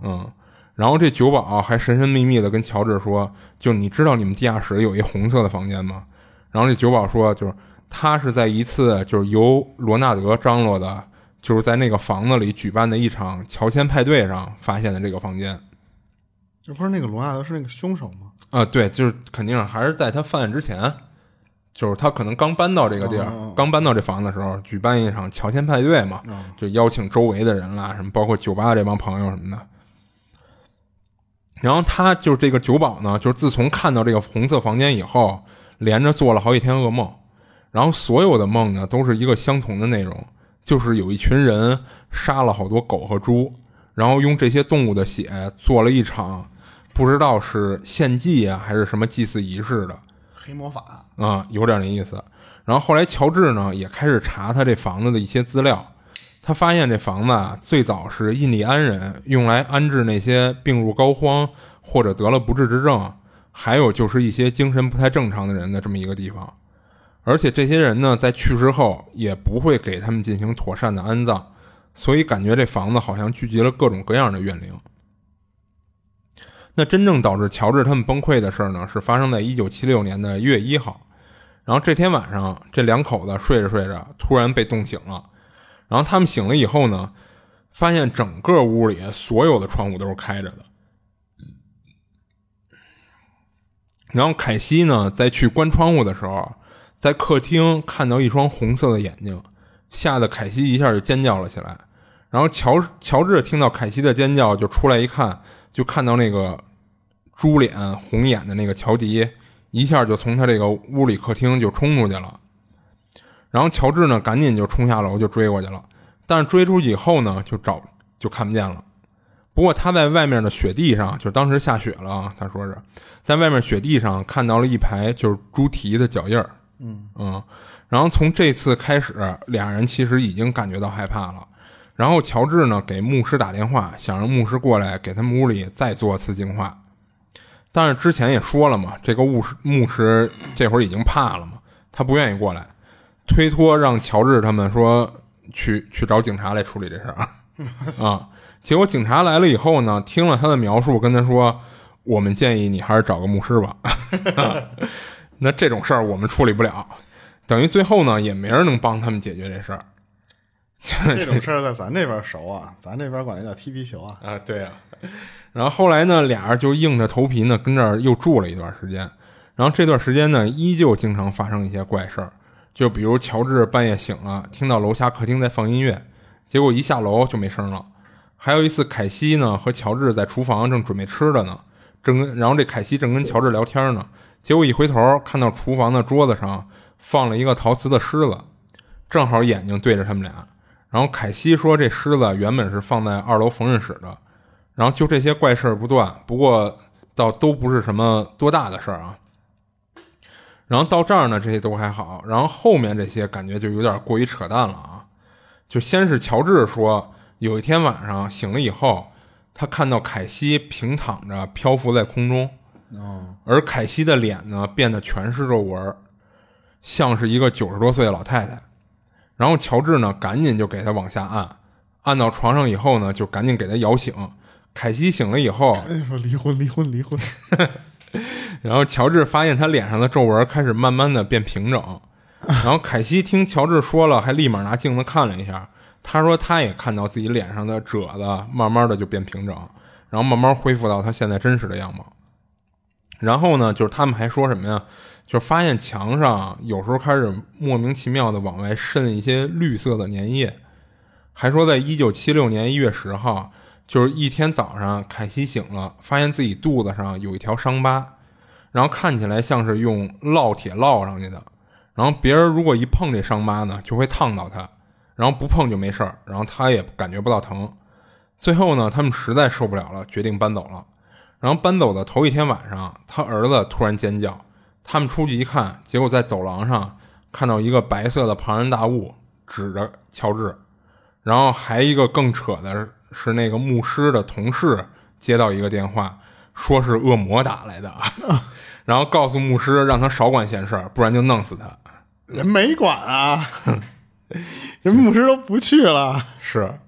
B: 嗯，然后这酒保还神神秘秘的跟乔治说：“就你知道你们地下室有一红色的房间吗？”然后这酒保说：“就是他是在一次就是由罗纳德张罗的，就是在那个房子里举办的一场乔迁派对上发现的这个房间。
A: 这不是那个罗纳德是那个凶手吗？
B: 啊，对，就是肯定还是在他犯案之前，就是他可能刚搬到这个地儿，
A: 哦。
B: 刚搬到这房子的时候，举办一场乔迁派对嘛，
A: 啊
B: 就邀请周围的人啦，什么包括酒吧这帮朋友什么的。然后他就是这个酒保呢，就是自从看到这个红色房间以后，连着做了好几天噩梦，然后所有的梦呢都是一个相同的内容，就是有一群人杀了好多狗和猪，然后用这些动物的血做了一场不知道是献祭啊还是什么祭祀仪式的
A: 黑魔法
B: 啊，有点那意思。然后后来乔治呢也开始查他这房子的一些资料，他发现这房子啊最早是印第安人用来安置那些病入膏肓或者得了不治之症，还有就是一些精神不太正常的人的这么一个地方。而且这些人呢在去世后也不会给他们进行妥善的安葬，所以感觉这房子好像聚集了各种各样的怨灵。那真正导致乔治他们崩溃的事儿呢，是发生在一九七六年的一月一号。然后这天晚上，这两口子睡着睡着，突然被冻醒了。然后他们醒了以后呢，发现整个屋里所有的窗户都是开着的。然后凯西呢，在去关窗户的时候，在客厅看到一双红色的眼睛，吓得凯西一下就尖叫了起来。然后乔乔治听到凯西的尖叫，就出来一看，就看到那个猪脸红眼的那个乔迪。一下就从他这个屋里客厅就冲出去了，然后乔治呢赶紧就冲下楼就追过去了，但是追出去以后呢就找就看不见了。不过他在外面的雪地上，就当时下雪了啊，他说是在外面雪地上看到了一排就是猪蹄的脚印儿，嗯嗯，然后从这次开始，俩人其实已经感觉到害怕了。然后乔治呢给牧师打电话，想让牧师过来给他们屋里再做次净化。但是之前也说了嘛，这个牧师牧师这会儿已经怕了嘛，他不愿意过来，推脱让乔治他们说去 去找警察来处理这事儿 啊。结果警察来了以后呢，听了他的描述，跟他说：“我们建议你还是找个牧师吧。” 那这种事儿我们处理不了，等于最后呢也没人能帮他们解决这事儿。
A: 这种 事儿在咱这边熟啊，咱这边管那叫踢皮球啊。
B: 啊，对啊。然后后来呢，俩人就硬着头皮呢，跟这儿又住了一段时间。然后这段时间呢，依旧经常发生一些怪事儿，就比如乔治半夜醒了，听到楼下客厅在放音乐，结果一下楼就没声了。还有一次，凯西呢和乔治在厨房正准备吃的呢，正跟然后这凯西正跟乔治聊天呢，结果一回头看到厨房的桌子上放了一个陶瓷的狮子，正好眼睛对着他们俩。然后凯西说，这狮子原本是放在二楼缝纫室的。然后就这些怪事儿不断，不过倒都不是什么多大的事儿啊。然后到这儿呢，这些都还好。然后后面这些感觉就有点过于扯淡了啊。就先是乔治说，有一天晚上醒了以后，他看到凯西平躺着漂浮在空中，而凯西的脸呢变得全是皱纹，像是一个九十多岁的老太太。然后乔治呢赶紧就给他往下按，按到床上以后呢，就赶紧给他摇醒。凯西醒了以后，
A: 说离婚，离婚，离婚。
B: 然后乔治发现他脸上的皱纹开始慢慢的变平整，然后凯西听乔治说了，还立马拿镜子看了一下。他说他也看到自己脸上的褶子慢慢的就变平整，然后慢慢恢复到他现在真实的样貌。然后呢，就是他们还说什么呀？就发现墙上有时候开始莫名其妙的往外渗一些绿色的粘液，还说在一九七六年一月十号。就是一天早上，凯西醒了，发现自己肚子上有一条伤疤，然后看起来像是用烙铁烙上去的。然后别人如果一碰这伤疤呢，就会烫到他；然后不碰就没事儿，然后他也感觉不到疼。最后呢，他们实在受不了了，决定搬走了。然后搬走的头一天晚上，他儿子突然尖叫，他们出去一看，结果在走廊上看到一个白色的庞然大物指着乔治，然后还一个更扯的。是那个牧师的同事接到一个电话，说是恶魔打来的，然后告诉牧师让他少管闲事儿，不然就弄死他。
A: 人没管啊，人牧师都不去了。
B: 是，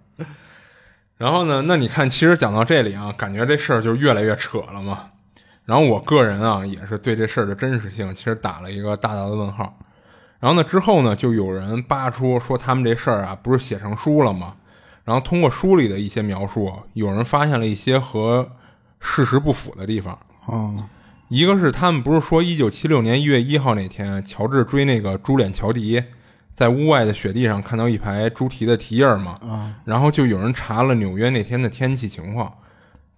B: 然后呢？那你看，其实讲到这里啊，感觉这事儿就越来越扯了嘛。然后我个人啊，也是对这事儿的真实性其实打了一个大大的问号。然后呢，之后呢，就有人扒出说他们这事儿啊，不是写成书了吗？然后通过书里的一些描述，有人发现了一些和事实不符的地方。
A: 哦，
B: 一个是他们不是说一九七六年一月一号那天，乔治追那个猪脸乔迪，在屋外的雪地上看到一排猪蹄的蹄印吗？
A: 啊，
B: 然后就有人查了纽约那天的天气情况，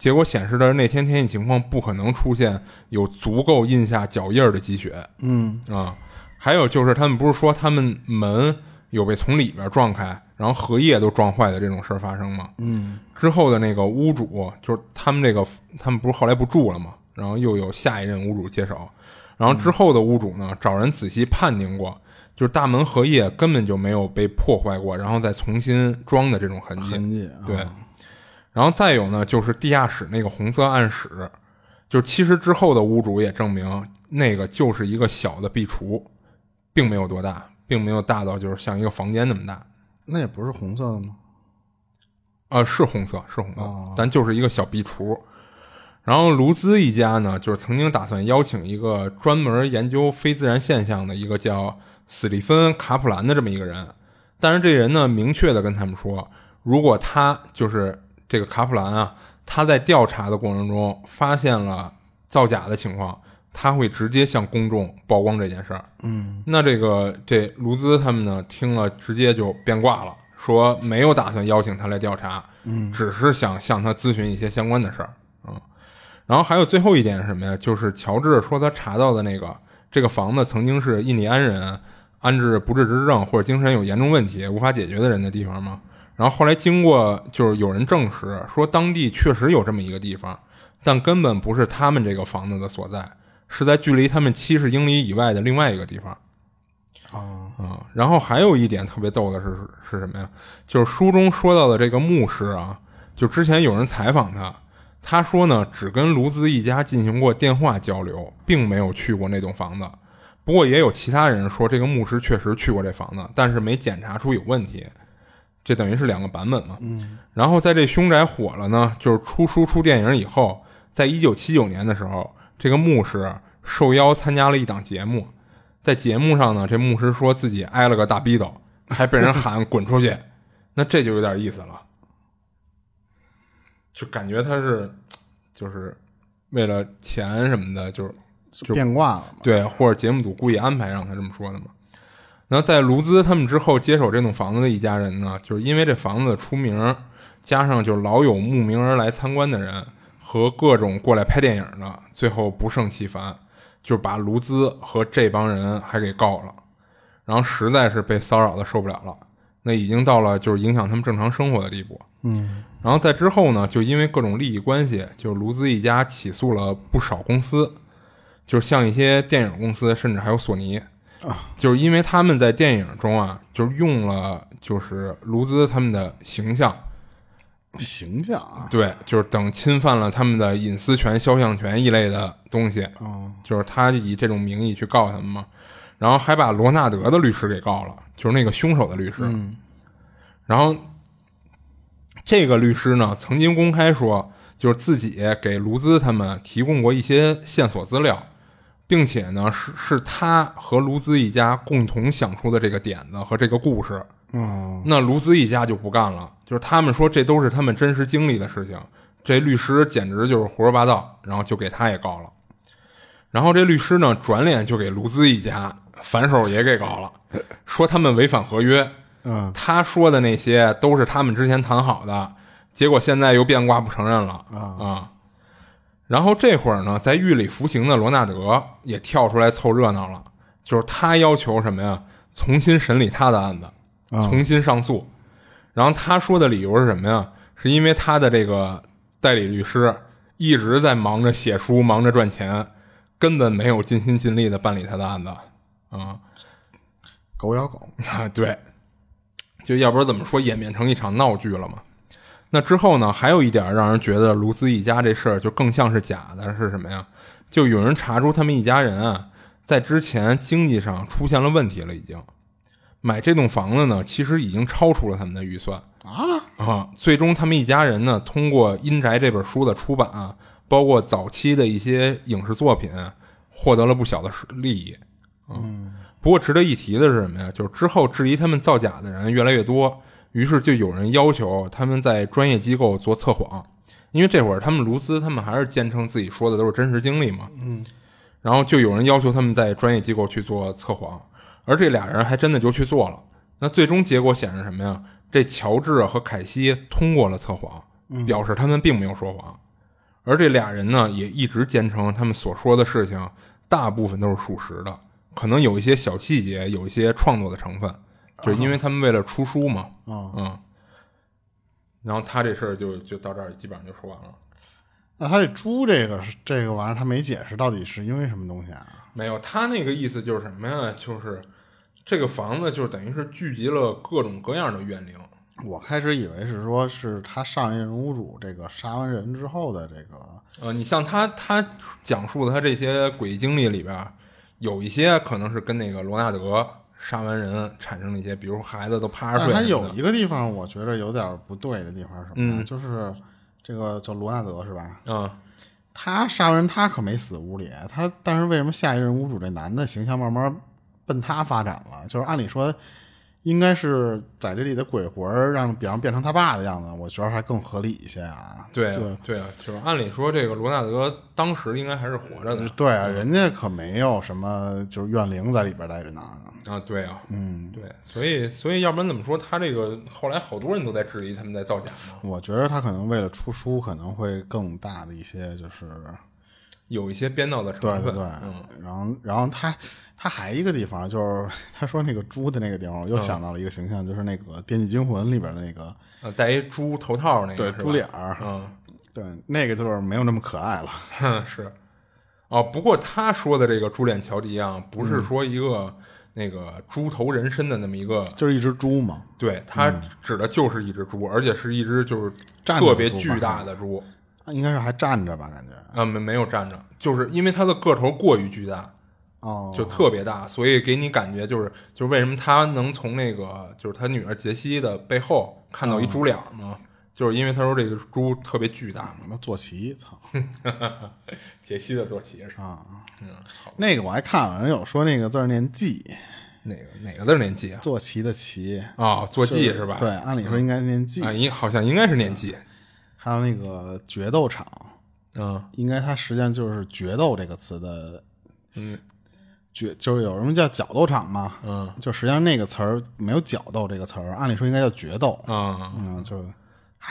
B: 结果显示的那天天气情况不可能出现有足够印下脚印儿的积雪。
A: 嗯
B: 啊，还有就是他们不是说他们门有被从里边撞开。然后荷叶都撞坏的这种事儿发生吗。
A: 嗯
B: 之后的那个屋主，就是他们这个，他们不是后来不住了吗，然后又有下一任屋主接手，然后之后的屋主呢，找人仔细判定过，就是大门荷叶根本就没有被破坏过，然后再重新装的这种痕迹。
A: 痕迹啊
B: 对，然后再有呢，就是地下室那个红色暗室，就是其实之后的屋主也证明，那个就是一个小的壁橱，并没有多大，并没有大到就是像一个房间那么大。
A: 那也不是红色的吗？
B: 呃，是红色，是红色，
A: 哦
B: 但就是一个小壁橱。然后卢兹一家呢，就是曾经打算邀请一个专门研究非自然现象的一个叫斯蒂芬·卡普兰的这么一个人，但是这人呢，明确的跟他们说，如果他就是这个卡普兰啊，他在调查的过程中发现了造假的情况，他会直接向公众曝光这件事儿。
A: 嗯
B: 那这个这卢兹他们呢，听了直接就变卦了，说没有打算邀请他来调查，
A: 嗯，
B: 只是想向他咨询一些相关的事儿，嗯。然后还有最后一点是什么呀？就是乔治说他查到的那个这个房子曾经是印第安人安置不治之症或者精神有严重问题无法解决的人的地方嘛。然后后来经过就是有人证实说当地确实有这么一个地方，但根本不是他们这个房子的所在，是在距离他们七十英里以外的另外一个地方。
A: 啊
B: 啊，然后还有一点特别逗的是是什么呀？就是书中说到的这个牧师啊，就之前有人采访他，他说呢，只跟卢兹一家进行过电话交流，并没有去过那栋房子。不过也有其他人说，这个牧师确实去过这房子，但是没检查出有问题。这等于是两个版本嘛。
A: 嗯
B: 然后在这凶宅火了呢，就是出书出电影以后，在一九七九年的时候，这个牧师受邀参加了一档节目，在节目上呢，这牧师说自己挨了个大逼斗，还被人喊滚出去，那这就有点意思了，就感觉他是就是为了钱什么的，就是
A: 就变卦了嘛。
B: 对，或者节目组故意安排让他这么说的嘛。然后在卢兹他们之后接手这栋房子的一家人呢，就是因为这房子出名，加上就老有慕名而来参观的人和各种过来拍电影的，最后不胜其烦，就把卢兹和这帮人还给告了。然后实在是被骚扰的受不了了，那已经到了就是影响他们正常生活的地步。
A: 嗯
B: 然后在之后呢，就因为各种利益关系，就是卢兹一家起诉了不少公司，就是像一些电影公司，甚至还有索尼，
A: 啊，
B: 就是因为他们在电影中啊，就是用了就是卢兹他们的形象，
A: 形象啊，
B: 对，就是等侵犯了他们的隐私权、肖像权一类的东西，
A: 嗯
B: 就是他以这种名义去告他们嘛，然后还把罗纳德的律师给告了，就是那个凶手的律师，
A: 嗯。
B: 然后这个律师呢，曾经公开说，就是自己给卢兹他们提供过一些线索资料，并且呢，是是他和卢兹一家共同想出的这个点子和这个故事。
A: 嗯
B: 那卢兹一家就不干了，就是他们说这都是他们真实经历的事情，这律师简直就是胡说八道，然后就给他也告了。然后这律师呢，转脸就给卢兹一家反手也给告了，说他们违反合约。
A: 嗯
B: 他说的那些都是他们之前谈好的，结果现在又变卦不承认了
A: 啊
B: 然后这会儿呢，在狱里服刑的罗纳德也跳出来凑热闹了，就是他要求什么呀？重新审理他的案子，
A: 啊
B: 重新上诉。然后他说的理由是什么呀？是因为他的这个代理律师一直在忙着写书，忙着赚钱，根本没有尽心尽力的办理他的案子啊。
A: 狗咬狗，
B: 啊，对，就要不然怎么说演变成一场闹剧了嘛？那之后呢，还有一点让人觉得卢兹一家这事儿就更像是假的，是什么呀？就有人查出他们一家人啊，在之前经济上出现了问题了，已经买这栋房子呢，其实已经超出了他们的预算
A: 啊
B: 啊。最终，他们一家人呢，通过《阴宅》这本书的出版啊，包括早期的一些影视作品，获得了不小的利益。
A: 嗯
B: 不过值得一提的是什么呀？就是之后质疑他们造假的人越来越多，于是就有人要求他们在专业机构做测谎，因为这会儿他们卢斯他们还是坚称自己说的都是真实经历嘛。
A: 嗯
B: 然后就有人要求他们在专业机构去做测谎，而这俩人还真的就去做了。那最终结果显示什么呀？这乔治和凯西通过了测谎，表示他们并没有说谎，而这俩人呢也一直坚称他们所说的事情大部分都是属实的，可能有一些小细节，有一些创作的成分。就因为他们为了出书嘛，
A: 嗯，
B: 嗯，然后他这事儿就就到这儿基本上就说完了。
A: 那他这猪这个是这个玩意儿，他没解释到底是因为什么东西啊？
B: 没有，他那个意思就是什么呀？就是这个房子就是等于是聚集了各种各样的怨灵。
A: 我开始以为是说是他上一任屋主这个杀完人之后的这个，
B: 呃，你像他他讲述的他这些诡异经历里边儿，有一些可能是跟那个罗纳德杀完人产生了一些，比如孩子都趴着睡还。
A: 有一个地方我觉得有点不对的地方是什么呢？
B: 嗯
A: 就是这个叫罗纳德是吧？
B: 嗯，
A: 他杀完人他可没死屋里，他但是为什么下一任屋主这男的形象慢慢奔他发展了？就是按理说应该是在这里的鬼魂让比方变成他爸的样子，我觉得还更合理一些啊。
B: 对啊对啊，就是按理说这个罗纳德当时应该还是活着的
A: 对啊，人家可没有什么就是怨灵在里边待着呢。
B: 啊，对啊，
A: 嗯，
B: 对，所以所以要不然怎么说他这个后来好多人都在质疑他们在造假呢？
A: 我觉得他可能为了出书，可能会更大的一些就是
B: 有一些编造的成分，
A: 对对对，
B: 嗯。
A: 然后然后他他还一个地方就是 他说那个猪的那个地方，我
B: 嗯。
A: 又想到了一个形象，就是那个《电锯惊魂》里边的那个
B: 呃，戴一猪头套那个
A: 对猪脸儿，
B: 嗯，
A: 对那个就是没有那么可爱了。
B: 哼，是，哦，不过他说的这个猪脸乔迪啊，不
A: 嗯
B: 是说一个、那个猪头人身的那么一个，
A: 就是一只猪嘛，
B: 对，他指的就是一只猪，而且是一只就是特别巨大的猪，
A: 应该是还站着吧，感觉
B: 啊，没没有站着，就是因为它的个头过于巨大，
A: 哦，
B: 就特别大，所以给你感觉就是就是为什么他能从那个就是他女儿杰西的背后看到一猪脸呢，就是因为他说这个猪特别巨大嘛，
A: 那坐骑，操
B: 杰西的坐骑是，
A: 啊！
B: 嗯，好，
A: 那个我还看了，人有说那个字儿念骑，
B: 哪个哪个字儿念记啊？
A: 坐骑的骑，
B: 啊、坐骑
A: 是
B: 吧？
A: 对，按理说应该是念骑。
B: 啊，应好像应该是念记，
A: 还有那个决斗场，
B: 嗯。
A: 应该它实际上就是决斗这个词的
B: 嗯。
A: 决，就是有什么叫角斗场嘛，
B: 嗯。
A: 就实际上那个词儿没有角斗这个词儿，按理说应该叫决斗，
B: 啊，
A: 嗯，就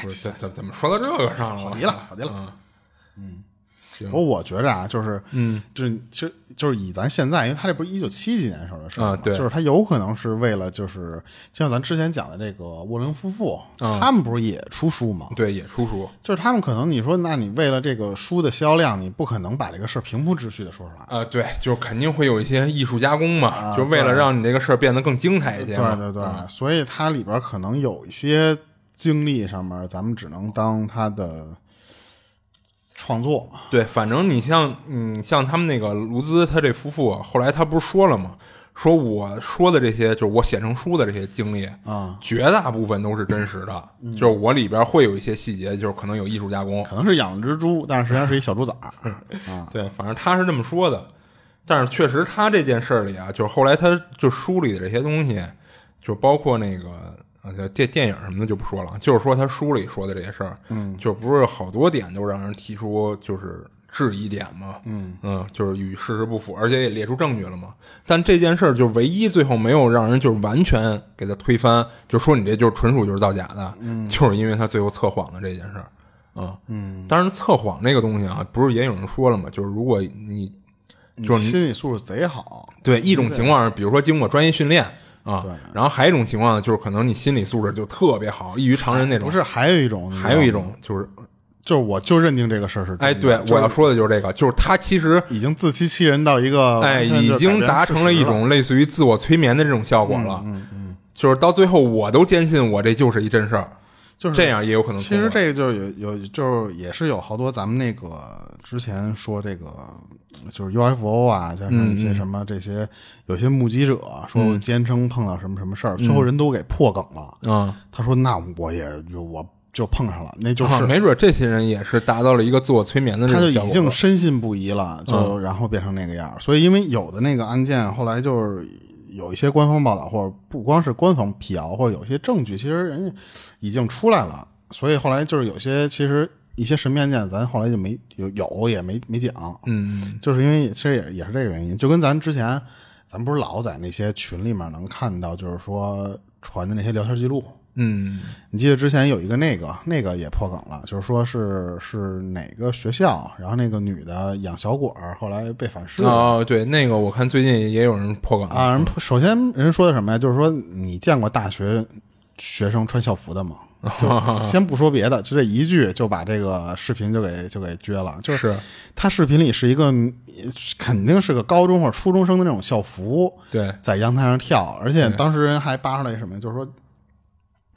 B: 不是怎怎怎么说到这个上了？
A: 好极了好极了
B: 嗯。嗯，行
A: 不过我觉着啊，就是，
B: 嗯，
A: 就是其实就是以咱现在，因为他这不是一九七几年时候的事儿嘛
B: 啊对
A: 就是他有可能是为了，就是就像咱之前讲的这个沃伦夫妇，
B: 啊
A: 他们不是也出书吗？
B: 对，也出书
A: 就是他们可能你说，那你为了这个书的销量，你不可能把这个事儿平铺直叙的说出来。
B: 啊，对，就肯定会有一些艺术加工嘛，
A: 啊
B: 就为了让你这个事儿变得更精彩一些嘛。
A: 对对对，所以它里边可能有一些经历上面，咱们只能当他的创作。
B: 对，反正你像嗯，像他们那个卢兹他这夫妇啊，后来他不是说了吗？说我说的这些，就是我写成书的这些经历
A: 啊，
B: 绝大部分都是真实的，就是我里边会有一些细节，就是可能有艺术加工。
A: 可能是养了只猪，但是实际上是一小猪崽儿啊。
B: 对，反正他是这么说的。但是确实，他这件事儿里啊，就是后来他就书里的这些东西，就包括那个啊，就电电影什么的就不说了，就是说他书里说的这些事儿，嗯，就不是好多点都让人提出就是质疑点嘛，嗯嗯，就是与事实不符，而且也列出证据了嘛。但这件事儿就唯一最后没有让人就是完全给他推翻，就说你这就是纯属就是造假的，嗯，就是因为他最后测谎的这件事儿。啊，嗯，当然测谎这个东西啊，不是也有人说了嘛？就是如果你就是
A: 你心理素质贼好，
B: 对一种情况是，比如说经过专业训练啊
A: 对，
B: 然后还有一种情况就是可能你心理素质就特别好，异于常人那种。
A: 不是还有一种，
B: 还有一种就是，
A: 就是我就认定这个事儿是
B: 哎，对
A: 就是
B: 我要说的就是这个，就是他其实
A: 已经自欺欺人到一个
B: 哎已经达成了。一种类似于自我催眠的这种效果了。嗯嗯，就是到最后我都坚信我这就是一真事儿，
A: 就是
B: 这样也有可能
A: 其实这个就有有就是也是有好多咱们那个之前说这个就是 UFO 啊，加上一些什么这些、有些目击者说坚称碰到什么什么事儿，最后人都给破梗了。
B: 啊。
A: 他说那我也就我就碰上了，那就是、
B: 啊没准这些人也是达到了一个自我催眠的这
A: 他就已经。深信不疑了，就、然后变成那个样儿。所以因为有的那个案件后来就是有一些官方报道，或者不光是官方辟谣，或者有些证据，其实人家已经出来了。所以后来就是有些其实一些神秘案件，咱后来就没有有也没没讲，
B: 嗯，
A: 就是因为其实也也是这个原因，就跟咱之前咱不是老在那些群里面能看到，就是说传的那些聊天记录。
B: 嗯
A: 你记得之前有一个那个那个也破梗了，就是说是是哪个学校，然后那个女的养小果儿，后来被反噬了。
B: 哦，对，那个我看最近也有人破梗
A: 啊，人首先人说的什么呀？就是说你见过大学学生穿校服的吗？就 先不说别的，就这一句就把这个视频就给就给撅了。就是他视频里是一个肯定是个高中或者初中生的那种校服，
B: 对，
A: 在阳台上跳，而且当时人还扒出来什么，就是说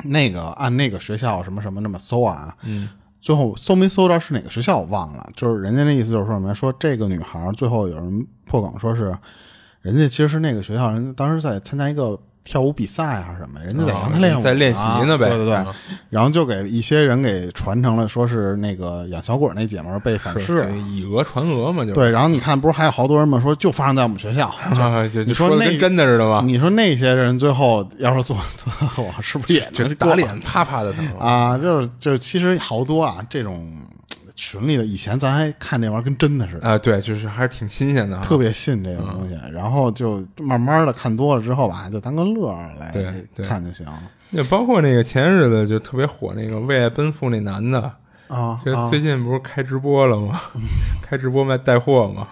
A: 那个按那个学校什么什么那么搜啊，
B: 嗯，
A: 最后搜没搜着是哪个学校我忘了，就是人家那意思就是说什么，说这个女孩最后有人破梗说是人家其实是那个学校人当时在参加一个。跳舞比赛啊什么？人家在让他练舞，
B: 在练习呢呗。
A: 对对对，然后就给一些人给传承了，说是那个养小果那姐们被反噬，
B: 以讹传讹嘛，就
A: 对。然后你看，不是还有好多人嘛？说就发生在我们学校，
B: 就
A: 你说
B: 那真的似的吗？
A: 你说那些人最后要是做做我，是不是也
B: 就打脸啪啪的疼
A: 啊？就是就是，其实好多啊这种。群里的以前咱还看那玩意儿跟真的似的
B: 啊，对，就是还是挺新鲜的，
A: 特别信这个东西。然后就慢慢的看多了之后吧，就当个乐儿来看就行。
B: 那包括那个前日子就特别火那个为爱奔赴那男的
A: 啊，
B: 这最近不是开直播了吗？开直播卖带货吗？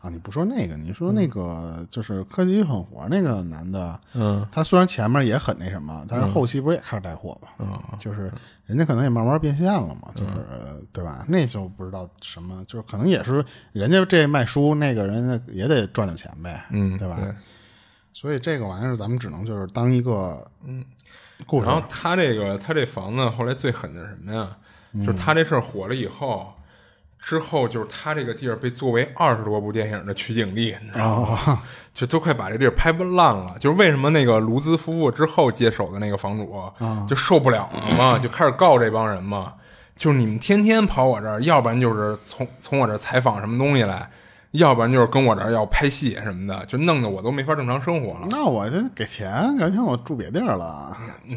A: 啊，你不说那个，你说那个就是科技与狠活那个男的，
B: 嗯，
A: 他虽然前面也很那什么，但是后期不是也开始带货嘛，
B: 嗯，
A: 就是人家可能也慢慢变现了嘛，就是对吧？那就不知道什么，就是可能也是人家这卖书那个人家也得赚点钱呗，
B: 嗯，
A: 对吧？所以这个玩意儿咱们只能就是当一个
B: 嗯
A: 故事。
B: 然后他这个他这房子后来最狠的是什么呀？就是他这事儿火了以后。之后就是他这个地儿被作为二十多部电影的取景地，你知道吗？就都快把这地儿拍不烂了。就是为什么那个卢兹夫妇之后接手的那个房主就受不了了嘛，就开始告这帮人嘛。就是你们天天跑我这儿，要不然就是从从我这儿采访什么东西来，要不然就是跟我这儿要拍戏什么的，就弄得我都没法正常生活了。
A: 那我就给钱，赶紧我住别地儿了，就。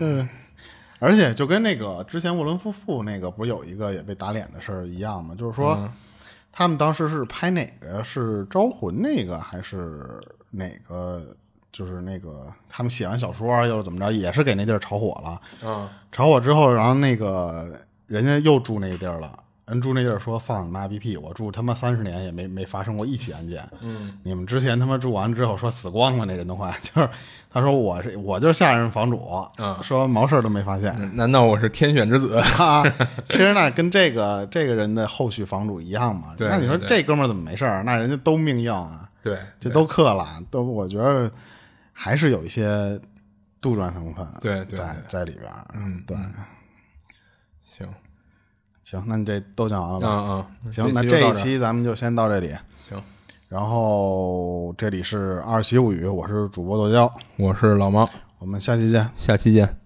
A: 而且就跟那个之前沃伦夫妇那个不是有一个也被打脸的事儿一样吗？就是说，他们当时是拍哪个？是招魂那个还是哪个？就是那个他们写完小说又是怎么着？也是给那地儿炒火了。
B: 嗯，
A: 炒火之后，然后那个人家又住那地儿了。人住那地儿说放你妈逼屁！我住他妈三十年也没没发生过一起案件。
B: 嗯，
A: 你们之前他妈住完之后说死光了那人的话，就是他说我是我就是下任房主，
B: 嗯，
A: 说毛事都没发现。
B: 难道我是天选之子？
A: 啊，其实那跟这个这个人的后续房主一样嘛。
B: 对，那
A: 你说这哥们儿怎么没事儿？那人家都命硬啊。
B: 对，
A: 这都克了，都我觉得还是有一些杜撰成分。
B: 对，
A: 在在里边。
B: 嗯，
A: 对。
B: 行。
A: 行，那你这都讲完了
B: 吧？嗯
A: 嗯，行，那这一期咱们就先到这里。
B: 行，
A: 然后这里是二喜物语，我是主播豆椒，
B: 我是老猫，
A: 我们下期见，
B: 下期见。